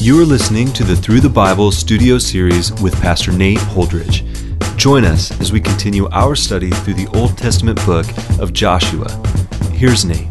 You are listening to the Through the Bible studio series with Pastor Nate Holdridge. Join us as we continue our study through the Old Testament book of Joshua. Here's Nate.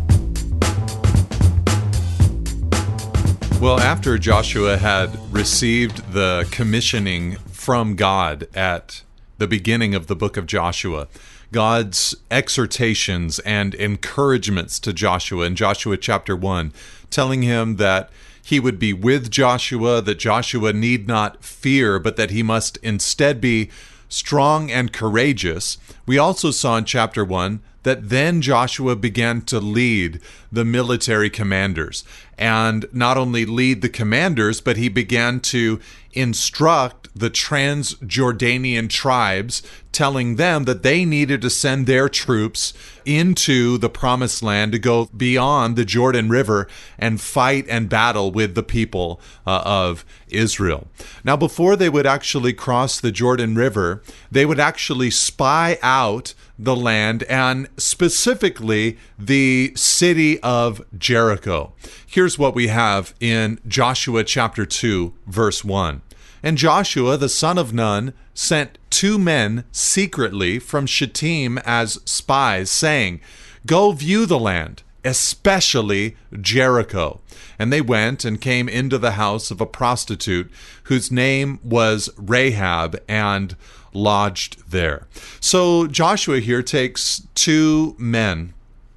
Well, after Joshua had received the commissioning from God at the beginning of the book of Joshua, God's exhortations and encouragements to Joshua in Joshua chapter 1, telling him that he would be with Joshua, that Joshua need not fear, but that he must instead be strong and courageous. We also saw in chapter 1 that then Joshua began to lead the military commanders. And not only lead the commanders, but he began to instruct the Transjordanian tribes, telling them that they needed to send their troops into the promised land to go beyond the Jordan River and fight and battle with the people uh, of Israel. Now, before they would actually cross the Jordan River, they would actually spy out the land and specifically the city of Jericho. Here's what we have in Joshua chapter 2, verse 1. And Joshua the son of Nun sent two men secretly from Shittim as spies, saying, Go view the land, especially Jericho. And they went and came into the house of a prostitute whose name was Rahab and lodged there. So Joshua here takes two men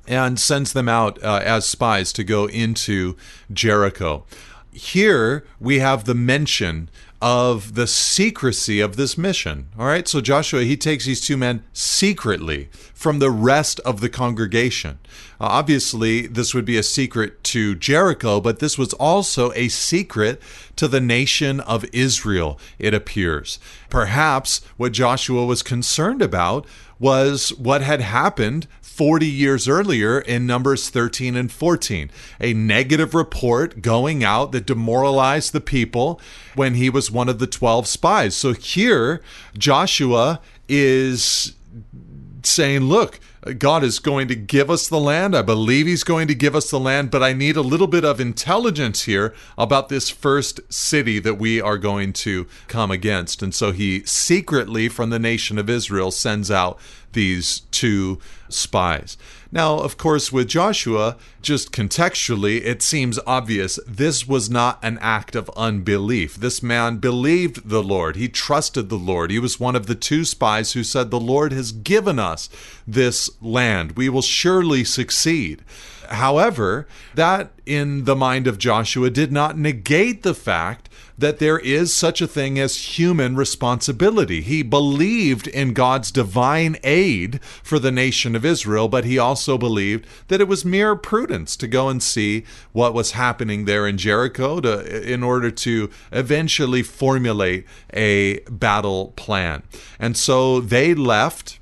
and sends them out uh, as spies to go into Jericho. Here we have the mention of the secrecy of this mission. All right, so Joshua, he takes these two men secretly from the rest of the congregation. Uh, obviously, this would be a secret to Jericho, but this was also a secret to the nation of Israel, it appears. Perhaps what Joshua was concerned about was what had happened 40 years earlier in Numbers 13 and 14. A negative report going out that demoralized the people when he was one of the 12 spies. So here, Joshua is saying, Look, God is going to give us the land. I believe He's going to give us the land, but I need a little bit of intelligence here about this first city that we are going to come against. And so He secretly, from the nation of Israel, sends out these two spies. Now, of course, with Joshua, just contextually, it seems obvious this was not an act of unbelief. This man believed the Lord, he trusted the Lord. He was one of the two spies who said, The Lord has given us this land. We will surely succeed. However, that in the mind of Joshua did not negate the fact that there is such a thing as human responsibility. He believed in God's divine aid for the nation of Israel, but he also believed that it was mere prudence to go and see what was happening there in Jericho to, in order to eventually formulate a battle plan. And so they left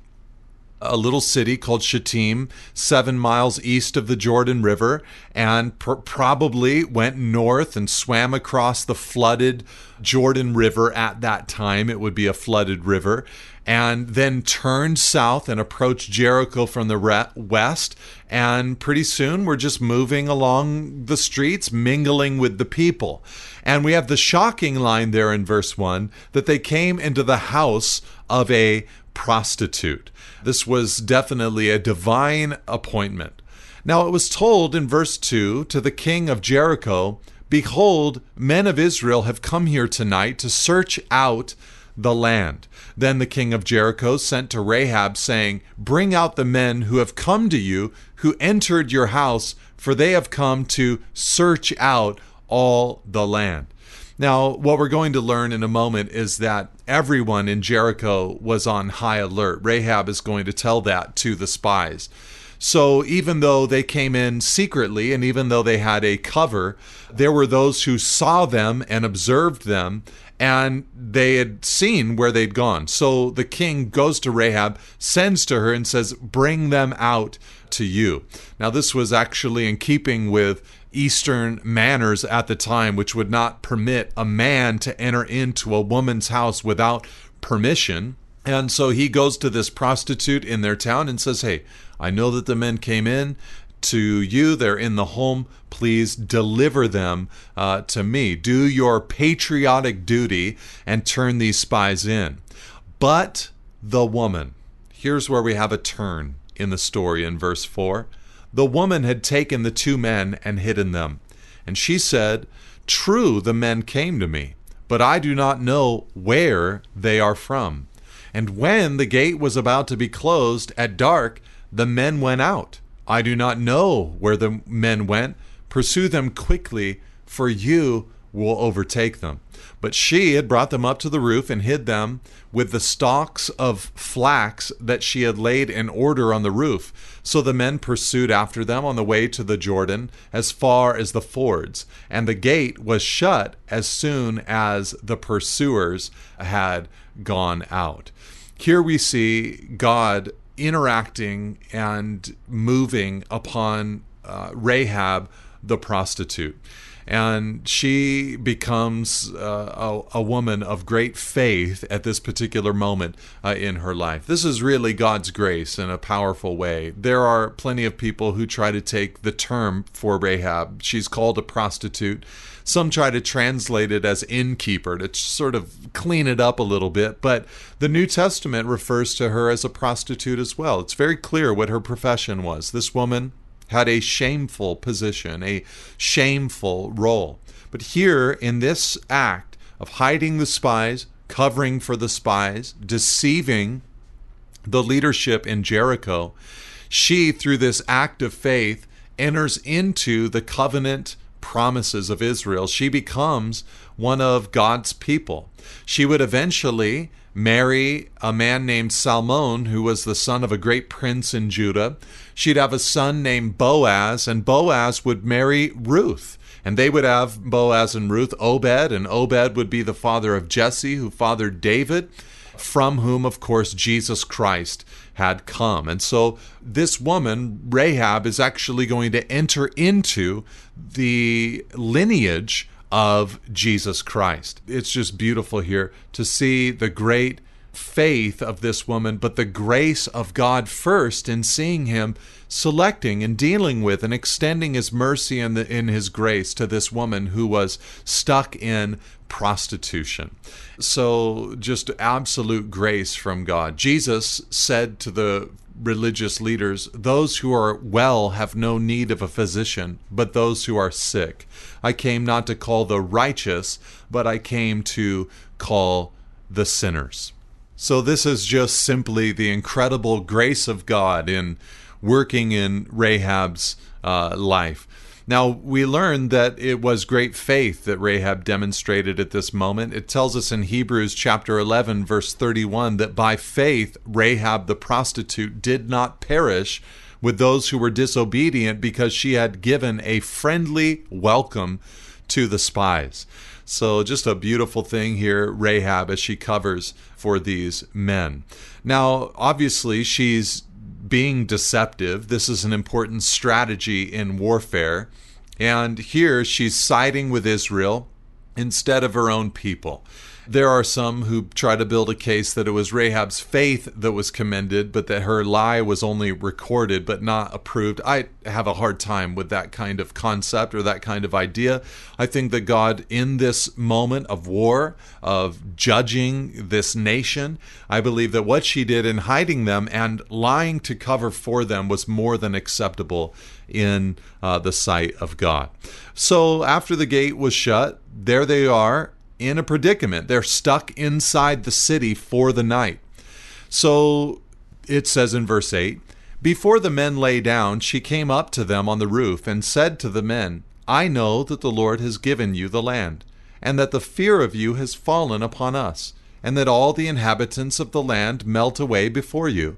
a little city called Shittim, seven miles east of the Jordan River, and pr- probably went north and swam across the flooded Jordan River at that time. It would be a flooded river. And then turned south and approached Jericho from the re- west. And pretty soon we're just moving along the streets, mingling with the people. And we have the shocking line there in verse 1 that they came into the house of a prostitute. This was definitely a divine appointment. Now it was told in verse 2 to the king of Jericho, Behold, men of Israel have come here tonight to search out the land. Then the king of Jericho sent to Rahab, saying, Bring out the men who have come to you, who entered your house, for they have come to search out all the land. Now, what we're going to learn in a moment is that everyone in Jericho was on high alert. Rahab is going to tell that to the spies. So even though they came in secretly and even though they had a cover, there were those who saw them and observed them and they had seen where they'd gone. So the king goes to Rahab, sends to her, and says, Bring them out to you. Now, this was actually in keeping with Eastern manners at the time, which would not permit a man to enter into a woman's house without permission. And so he goes to this prostitute in their town and says, Hey, I know that the men came in to you. They're in the home. Please deliver them uh, to me. Do your patriotic duty and turn these spies in. But the woman, here's where we have a turn in the story in verse 4. The woman had taken the two men and hidden them. And she said, True, the men came to me, but I do not know where they are from. And when the gate was about to be closed at dark, the men went out. I do not know where the men went. Pursue them quickly, for you will overtake them. But she had brought them up to the roof and hid them with the stalks of flax that she had laid in order on the roof. So the men pursued after them on the way to the Jordan as far as the fords. And the gate was shut as soon as the pursuers had gone out. Here we see God interacting and moving upon uh, Rahab the prostitute and she becomes uh, a, a, woman of great faith at this particular moment uh, in her life. This is really God's grace in a powerful way. There are plenty of people who try to take the term for Rahab. She's called a prostitute. Some try to translate it as innkeeper to sort of clean it up a little bit, but the New Testament refers to her as a prostitute as well. It's very clear what her profession was. This woman had a shameful position, a shameful role. But here, in this act of hiding the spies, covering for the spies, deceiving the leadership in Jericho, she, through this act of faith, enters into the covenant promises of Israel. She becomes one of God's people. She would eventually marry a man named Salmon, who was the son of a great prince in Judah. She'd have a son named Boaz, and Boaz would marry Ruth. And they would have Boaz and Ruth, Obed, and Obed would be the father of Jesse, who fathered David, from whom, of course, Jesus Christ had come. And so this woman, Rahab, is actually going to enter into the lineage of Jesus Christ. It's just beautiful here to see the great faith of this woman, but the grace of God first in seeing him selecting and dealing with and extending his mercy and in his grace to this woman who was stuck in prostitution. So, just absolute grace from God. Jesus said to the religious leaders, Those who are well have no need of a physician, but those who are sick. I came not to call the righteous, but I came to call the sinners. So, this is just simply the incredible grace of God in working in Rahab's uh, life. Now, we learn that it was great faith that Rahab demonstrated at this moment. It tells us in Hebrews chapter 11, verse 31, that by faith, Rahab the prostitute did not perish with those who were disobedient because she had given a friendly welcome to the spies. So, just a beautiful thing here, Rahab, as she covers for these men. Now, obviously, she's being deceptive. This is an important strategy in warfare. And here she's siding with Israel instead of her own people. There are some who try to build a case that it was Rahab's faith that was commended, but that her lie was only recorded but not approved. I have a hard time with that kind of concept or that kind of idea. I think that God, in this moment of war, of judging this nation, I believe that what she did in hiding them and lying to cover for them was more than acceptable in uh, the sight of God. So after the gate was shut, there they are in a predicament. They're stuck inside the city for the night. So it says in verse 8 Before the men lay down, she came up to them on the roof and said to the men, I know that the Lord has given you the land, and that the fear of you has fallen upon us, and that all the inhabitants of the land melt away before you.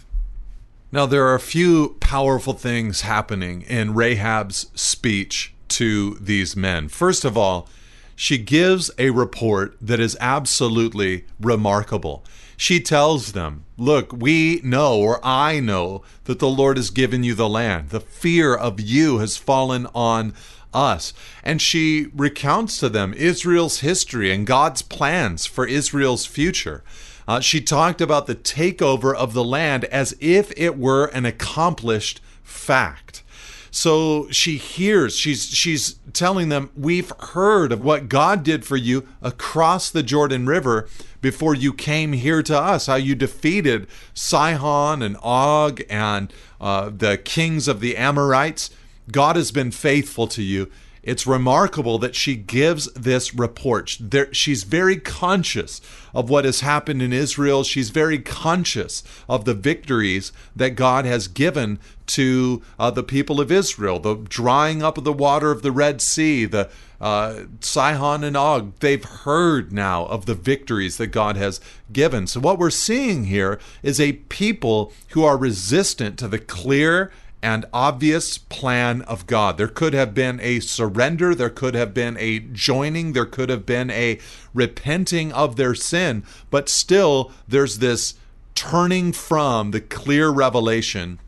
Now, there are a few powerful things happening in Rahab's speech to these men. First of all, she gives a report that is absolutely remarkable. She tells them, Look, we know, or I know, that the Lord has given you the land. The fear of you has fallen on us. And she recounts to them Israel's history and God's plans for Israel's future. Uh, she talked about the takeover of the land as if it were an accomplished fact. So she hears, she's she's telling them, We've heard of what God did for you across the Jordan River before you came here to us, how you defeated Sihon and Og and uh, the kings of the Amorites. God has been faithful to you. It's remarkable that she gives this report. She's very conscious of what has happened in Israel. She's very conscious of the victories that God has given to uh, the people of Israel the drying up of the water of the Red Sea, the uh, Sihon and Og. They've heard now of the victories that God has given. So, what we're seeing here is a people who are resistant to the clear and obvious plan of God. There could have been a surrender, there could have been a joining, there could have been a repenting of their sin, but still there's this turning from the clear revelation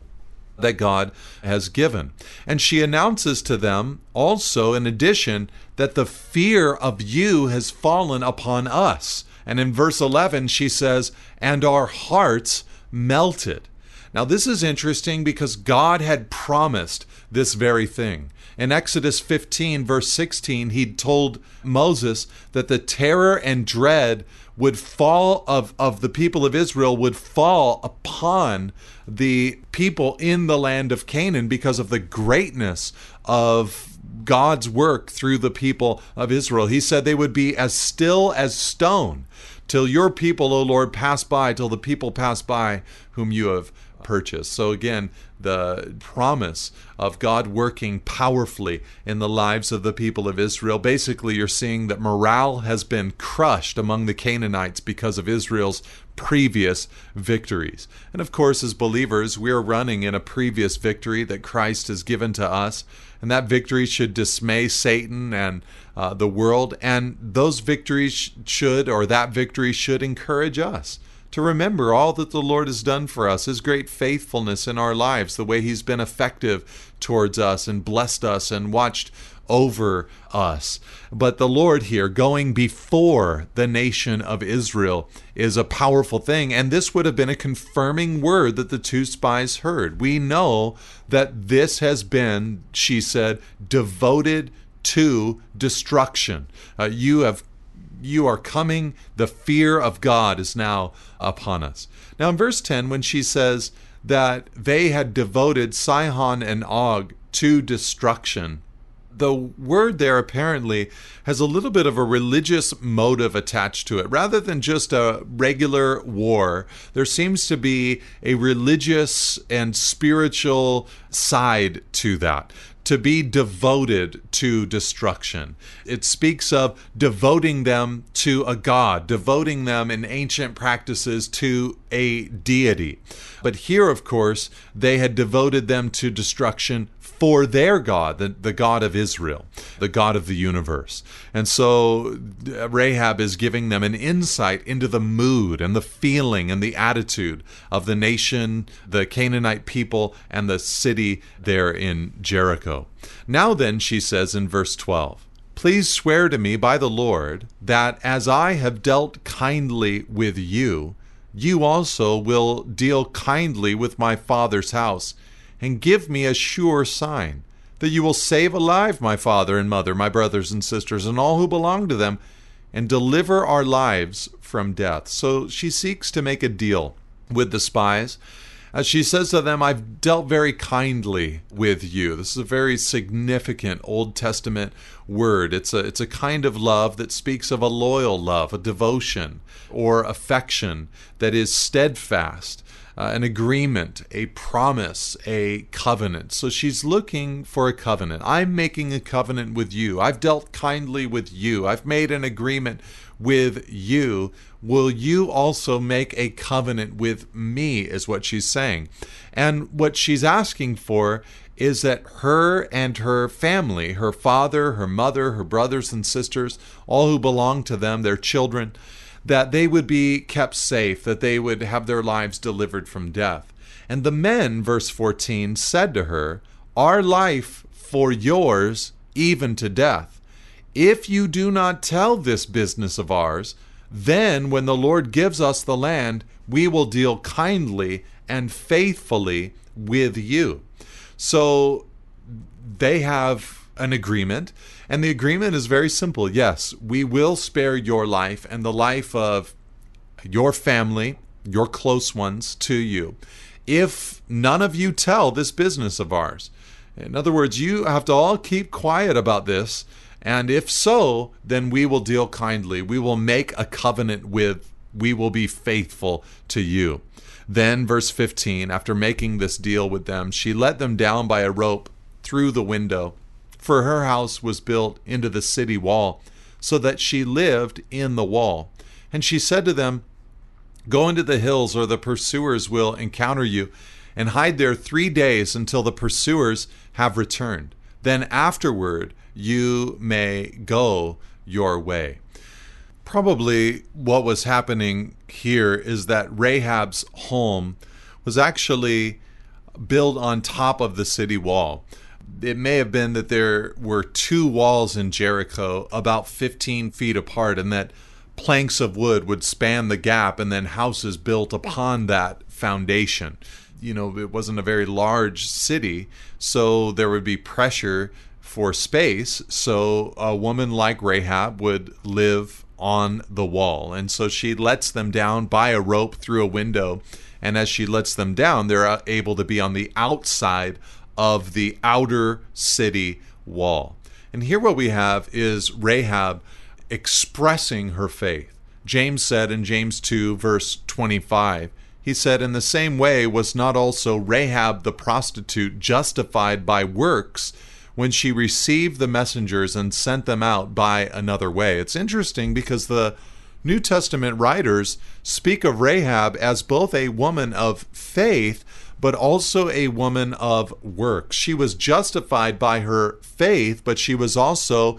that God has given. And she announces to them also, in addition, that the fear of you has fallen upon us. And in verse 11, she says, and our hearts melted. Now, this is interesting because God had promised this very thing. In Exodus 15, verse 16, he told Moses that the terror and dread would fall of, of the people of Israel would fall upon the people in the land of Canaan because of the greatness of God's work through the people of Israel. He said they would be as still as stone till your people, O Lord, pass by, till the people pass by whom you have purchase. So, again, the promise of God working powerfully in the lives of the people of Israel. Basically, you're seeing that morale has been crushed among the Canaanites because of Israel's previous victories. And of course, as believers, we are running in a previous victory that Christ has given to us. And that victory should dismay Satan and uh, the world. And those victories should, or that victory should encourage us to remember all that the Lord has done for us, His great faithfulness in our lives, the way He's been effective towards us and blessed us and watched over us. But the Lord here, going before the nation of Israel, is a powerful thing. And this would have been a confirming word that the two spies heard. We know that this has been, she said, devoted to destruction. Uh, you have you are coming. The fear of God is now upon us. Now, in verse 10, when she says that they had devoted Sihon and Og to destruction, the word there apparently has a little bit of a religious motive attached to it. Rather than just a regular war, there seems to be a religious and spiritual side to that to be devoted to destruction. It speaks of devoting them to a god, devoting them in ancient practices to a deity. But here, of course, they had devoted them to destruction for their God, the, the God of Israel, the God of the universe. And so Rahab is giving them an insight into the mood and the feeling and the attitude of the nation, the Canaanite people, and the city there in Jericho. Now then, she says in verse 12, Please swear to me by the Lord that as I have dealt kindly with you, you also will deal kindly with my father's house and give me a sure sign that you will save alive my father and mother, my brothers and sisters, and all who belong to them, and deliver our lives from death. So she seeks to make a deal with the spies. As she says to them, I've dealt very kindly with you. This is a very significant Old Testament word. It's a, it's a kind of love that speaks of a loyal love, a devotion, or affection that is steadfast uh, an agreement, a promise, a covenant. So she's looking for a covenant. I'm making a covenant with you. I've dealt kindly with you. I've made an agreement with you. Will you also make a covenant with me? Is what she's saying. And what she's asking for is that her and her family, her father, her mother, her brothers and sisters, all who belong to them, their children, that they would be kept safe, that they would have their lives delivered from death. And the men, verse 14, said to her, Our life for yours, even to death. If you do not tell this business of ours, then when the Lord gives us the land, we will deal kindly and faithfully with you. So they have an agreement, and the agreement is very simple. Yes, we will spare your life and the life of your family, your close ones to you, if none of you tell this business of ours. In other words, you have to all keep quiet about this. And if so, then we will deal kindly. We will make a covenant with, we will be faithful to you. Then, verse 15, after making this deal with them, she let them down by a rope through the window, for her house was built into the city wall, so that she lived in the wall. And she said to them, Go into the hills, or the pursuers will encounter you, and hide there three days until the pursuers have returned. Then afterward you may go your way probably what was happening here is that Rahab's home was actually built on top of the city wall. It may have been that there were two walls in Jericho about 15 feet apart, and that planks of wood would span the gap, and then houses built upon that foundation. You know, it wasn't a very large city, so there would be pressure for space. So a woman like Rahab would live on the wall. And so she lets them down by a rope through a window. And as she lets them down, they're uh, able to be on the outside of the outer city wall. And here, what we have is Rahab expressing her faith. James said in James 2, verse 25, he said, In the same way, was not also Rahab the prostitute justified by works? when she received the messengers and sent them out by another way. It's interesting because the New Testament writers speak of Rahab as both a woman of faith, but also a woman of works. She was justified by her faith, but she was also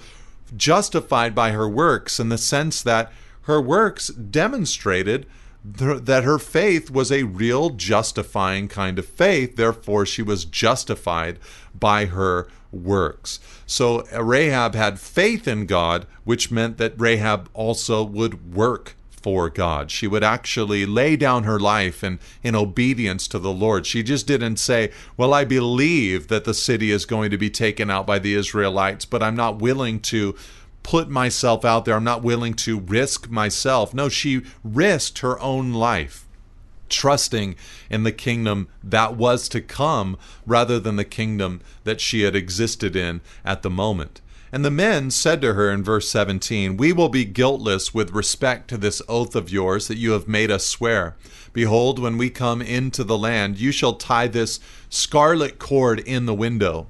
justified by her works in the sense that her works demonstrated that her faith was a real justifying kind of faith. Therefore, she was justified by her works. So uh, Rahab had faith in God, which meant that Rahab also would work for God. She would actually lay down her life in, in obedience to the Lord. She just didn't say, Well, I believe that the city is going to be taken out by the Israelites, but I'm not willing to put myself out there. I'm not willing to risk myself. No, she risked her own life, trusting in the kingdom that was to come rather than the kingdom that she had existed in at the moment. And the men said to her in verse 17, We will be guiltless with respect to this oath of yours that you have made us swear. Behold, when we come into the land, you shall tie this scarlet cord in the window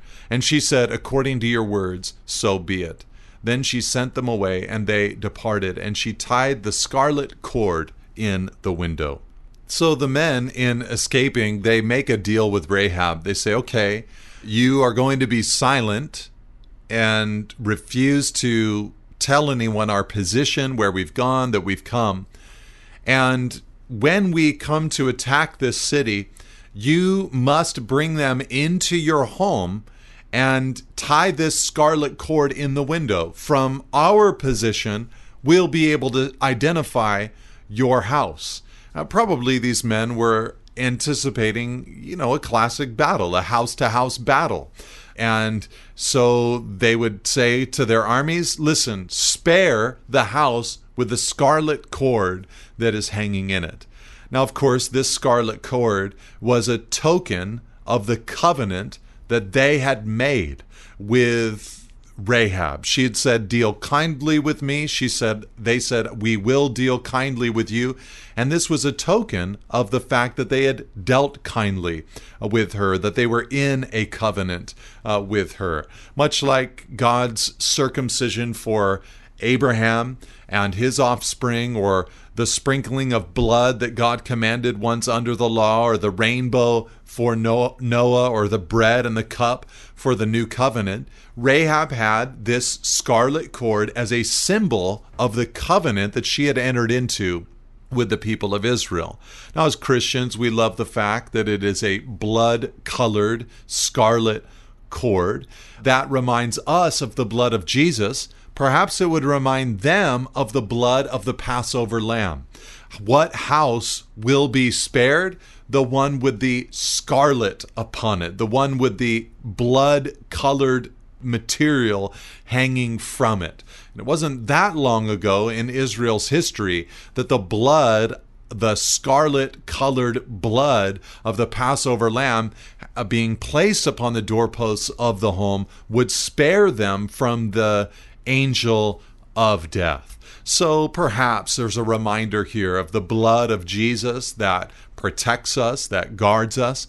And she said, According to your words, so be it. Then she sent them away, and they departed, and she tied the scarlet cord in the window. So the men, in escaping, they make a deal with Rahab. They say, Okay, you are going to be silent and refuse to tell anyone our position, where we've gone, that we've come. And when we come to attack this city, you must bring them into your home and tie this scarlet cord in the window. From our position, we'll be able to identify your house. Uh, probably these men were anticipating, you know, a classic battle, a house to house battle. And so they would say to their armies, listen, spare the house with the scarlet cord that is hanging in it. Now, of course, this scarlet cord was a token of the covenant that they had made with Rahab. She had said, Deal kindly with me. She said, They said, We will deal kindly with you. And this was a token of the fact that they had dealt kindly with her, that they were in a covenant uh, with her. Much like God's circumcision for Abraham and his offspring, or the sprinkling of blood that God commanded once under the law, or the rainbow for Noah, or the bread and the cup for the new covenant. Rahab had this scarlet cord as a symbol of the covenant that she had entered into with the people of Israel. Now, as Christians, we love the fact that it is a blood colored scarlet cord that reminds us of the blood of Jesus Perhaps it would remind them of the blood of the Passover lamb. What house will be spared? The one with the scarlet upon it, the one with the blood colored material hanging from it. And it wasn't that long ago in Israel's history that the blood the scarlet colored blood of the Passover lamb uh, being placed upon the doorposts of the home would spare them from the angel of death. So perhaps there's a reminder here of the blood of Jesus that protects us, that guards us.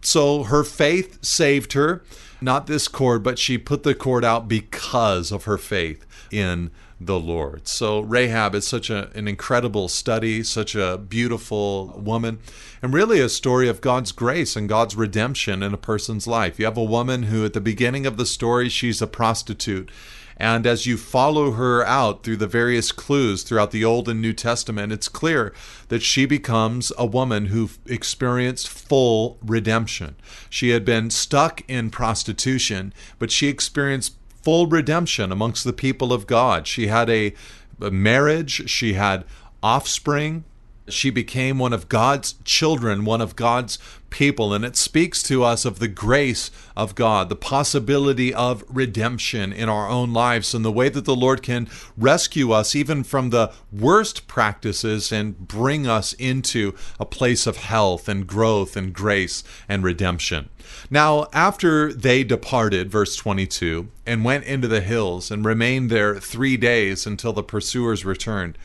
So her faith saved her, not this cord, but she put the cord out because of her faith in the Lord. So Rahab is such a, an incredible study, such a beautiful woman, and really a story of God's grace and God's redemption in a person's life. You have a woman who, at the beginning of the story, she's a prostitute. And as you follow her out through the various clues throughout the Old and New Testament, it's clear that she becomes a woman who experienced full redemption. She had been stuck in prostitution, but she experienced full redemption amongst the people of God. She had a, marriage, she had offspring, she became one of God's children, one of God's people. And it speaks to us of the grace of God, the possibility of redemption in our own lives, and the way that the Lord can rescue us even from the worst practices and bring us into a place of health and growth and grace and redemption. Now, after they departed, verse 22, and went into the hills and remained there three days until the pursuers returned.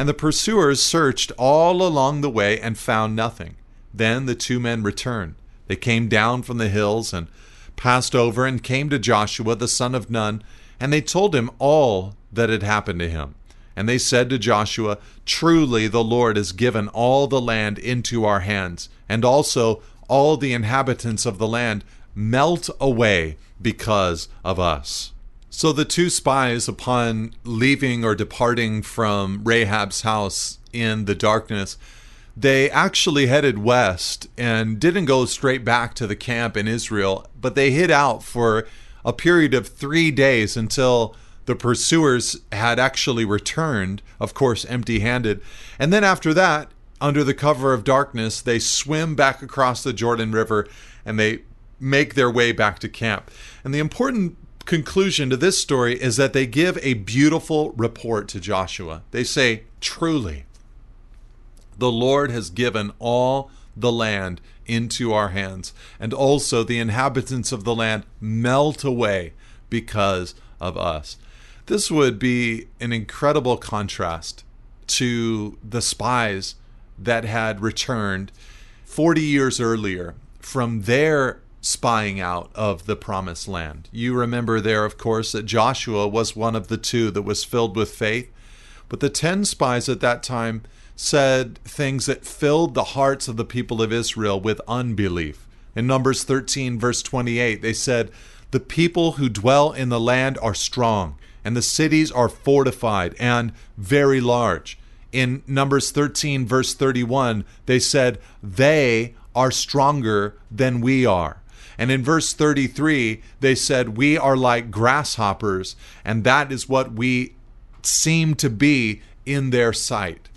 And the pursuers searched all along the way and found nothing. Then the two men returned. They came down from the hills and passed over and came to Joshua the son of Nun, and they told him all that had happened to him. And they said to Joshua, Truly the Lord has given all the land into our hands, and also all the inhabitants of the land melt away because of us. So the two spies, upon leaving or departing from Rahab's house in the darkness, they actually headed west and didn't go straight back to the camp in Israel, but they hid out for a period of three days until the pursuers had actually returned, of course, empty handed. And then after that, under the cover of darkness, they swim back across the Jordan River and they make their way back to camp. And the important conclusion to this story is that they give a beautiful report to Joshua. They say, Truly, the Lord has given all the land into our hands, and also the inhabitants of the land melt away because of us. This would be an incredible contrast to the spies that had returned 40 years earlier from their spying out of the promised land. You remember there, of course, that Joshua was one of the two that was filled with faith. But the 10 spies at that time said things that filled the hearts of the people of Israel with unbelief. In Numbers 13, verse 28, they said, The people who dwell in the land are strong, and the cities are fortified and very large. In Numbers 13, verse 31, they said, They are stronger than we are. And in verse 33, they said, We are like grasshoppers, and that is what we seem to be in their sight.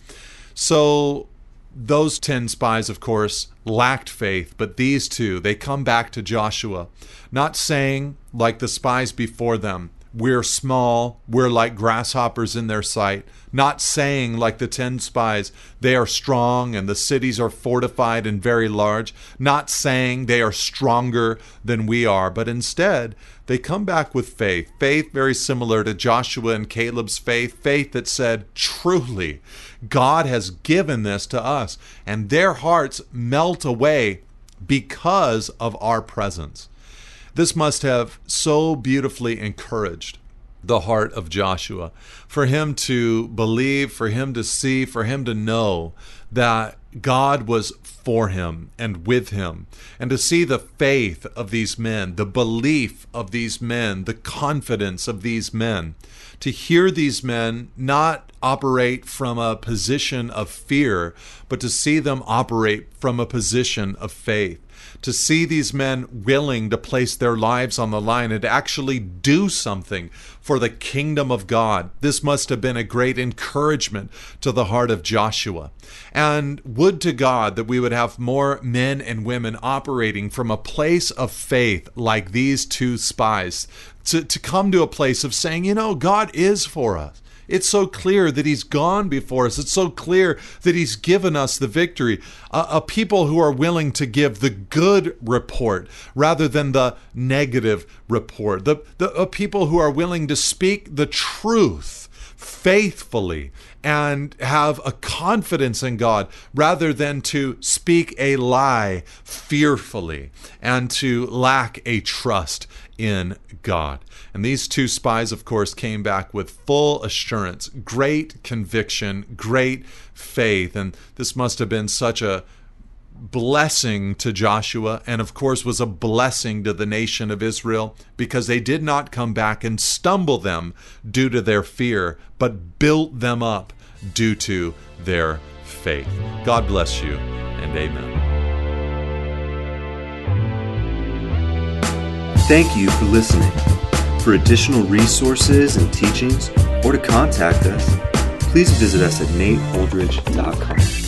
So those 10 spies, of course, lacked faith, but these two, they come back to Joshua, not saying, like the spies before them, we're small, we're like grasshoppers in their sight, not saying, like the ten spies, they are strong and the cities are fortified and very large, not saying they are stronger than we are, but instead, they come back with faith. Faith very similar to Joshua and Caleb's faith, faith that said, truly, God has given this to us. And their hearts melt away because of our presence. This must have so beautifully encouraged the heart of Joshua for him to believe, for him to see, for him to know that God was for him and with him, and to see the faith of these men, the belief of these men, the confidence of these men, to hear these men not operate from a position of fear, but to see them operate from a position of faith to see these men willing to place their lives on the line and actually do something for the kingdom of God. This must have been a great encouragement to the heart of Joshua. And would to God that we would have more men and women operating from a place of faith like these two spies to, to come to a place of saying, you know, God is for us. It's so clear that He's gone before us. It's so clear that He's given us the victory. A, people who are willing to give the good report rather than the negative report. The, the a people who are willing to speak the truth faithfully and have a confidence in God rather than to speak a lie fearfully and to lack a trust in God. And these two spies, of course, came back with full assurance, great conviction, great faith. And this must have been such a blessing to Joshua, and of course was a blessing to the nation of Israel, because they did not come back and stumble them due to their fear, but built them up due to their faith. God bless you, and amen. Thank you for listening. For additional resources and teachings, or to contact us, please visit us at nateholdridge.com.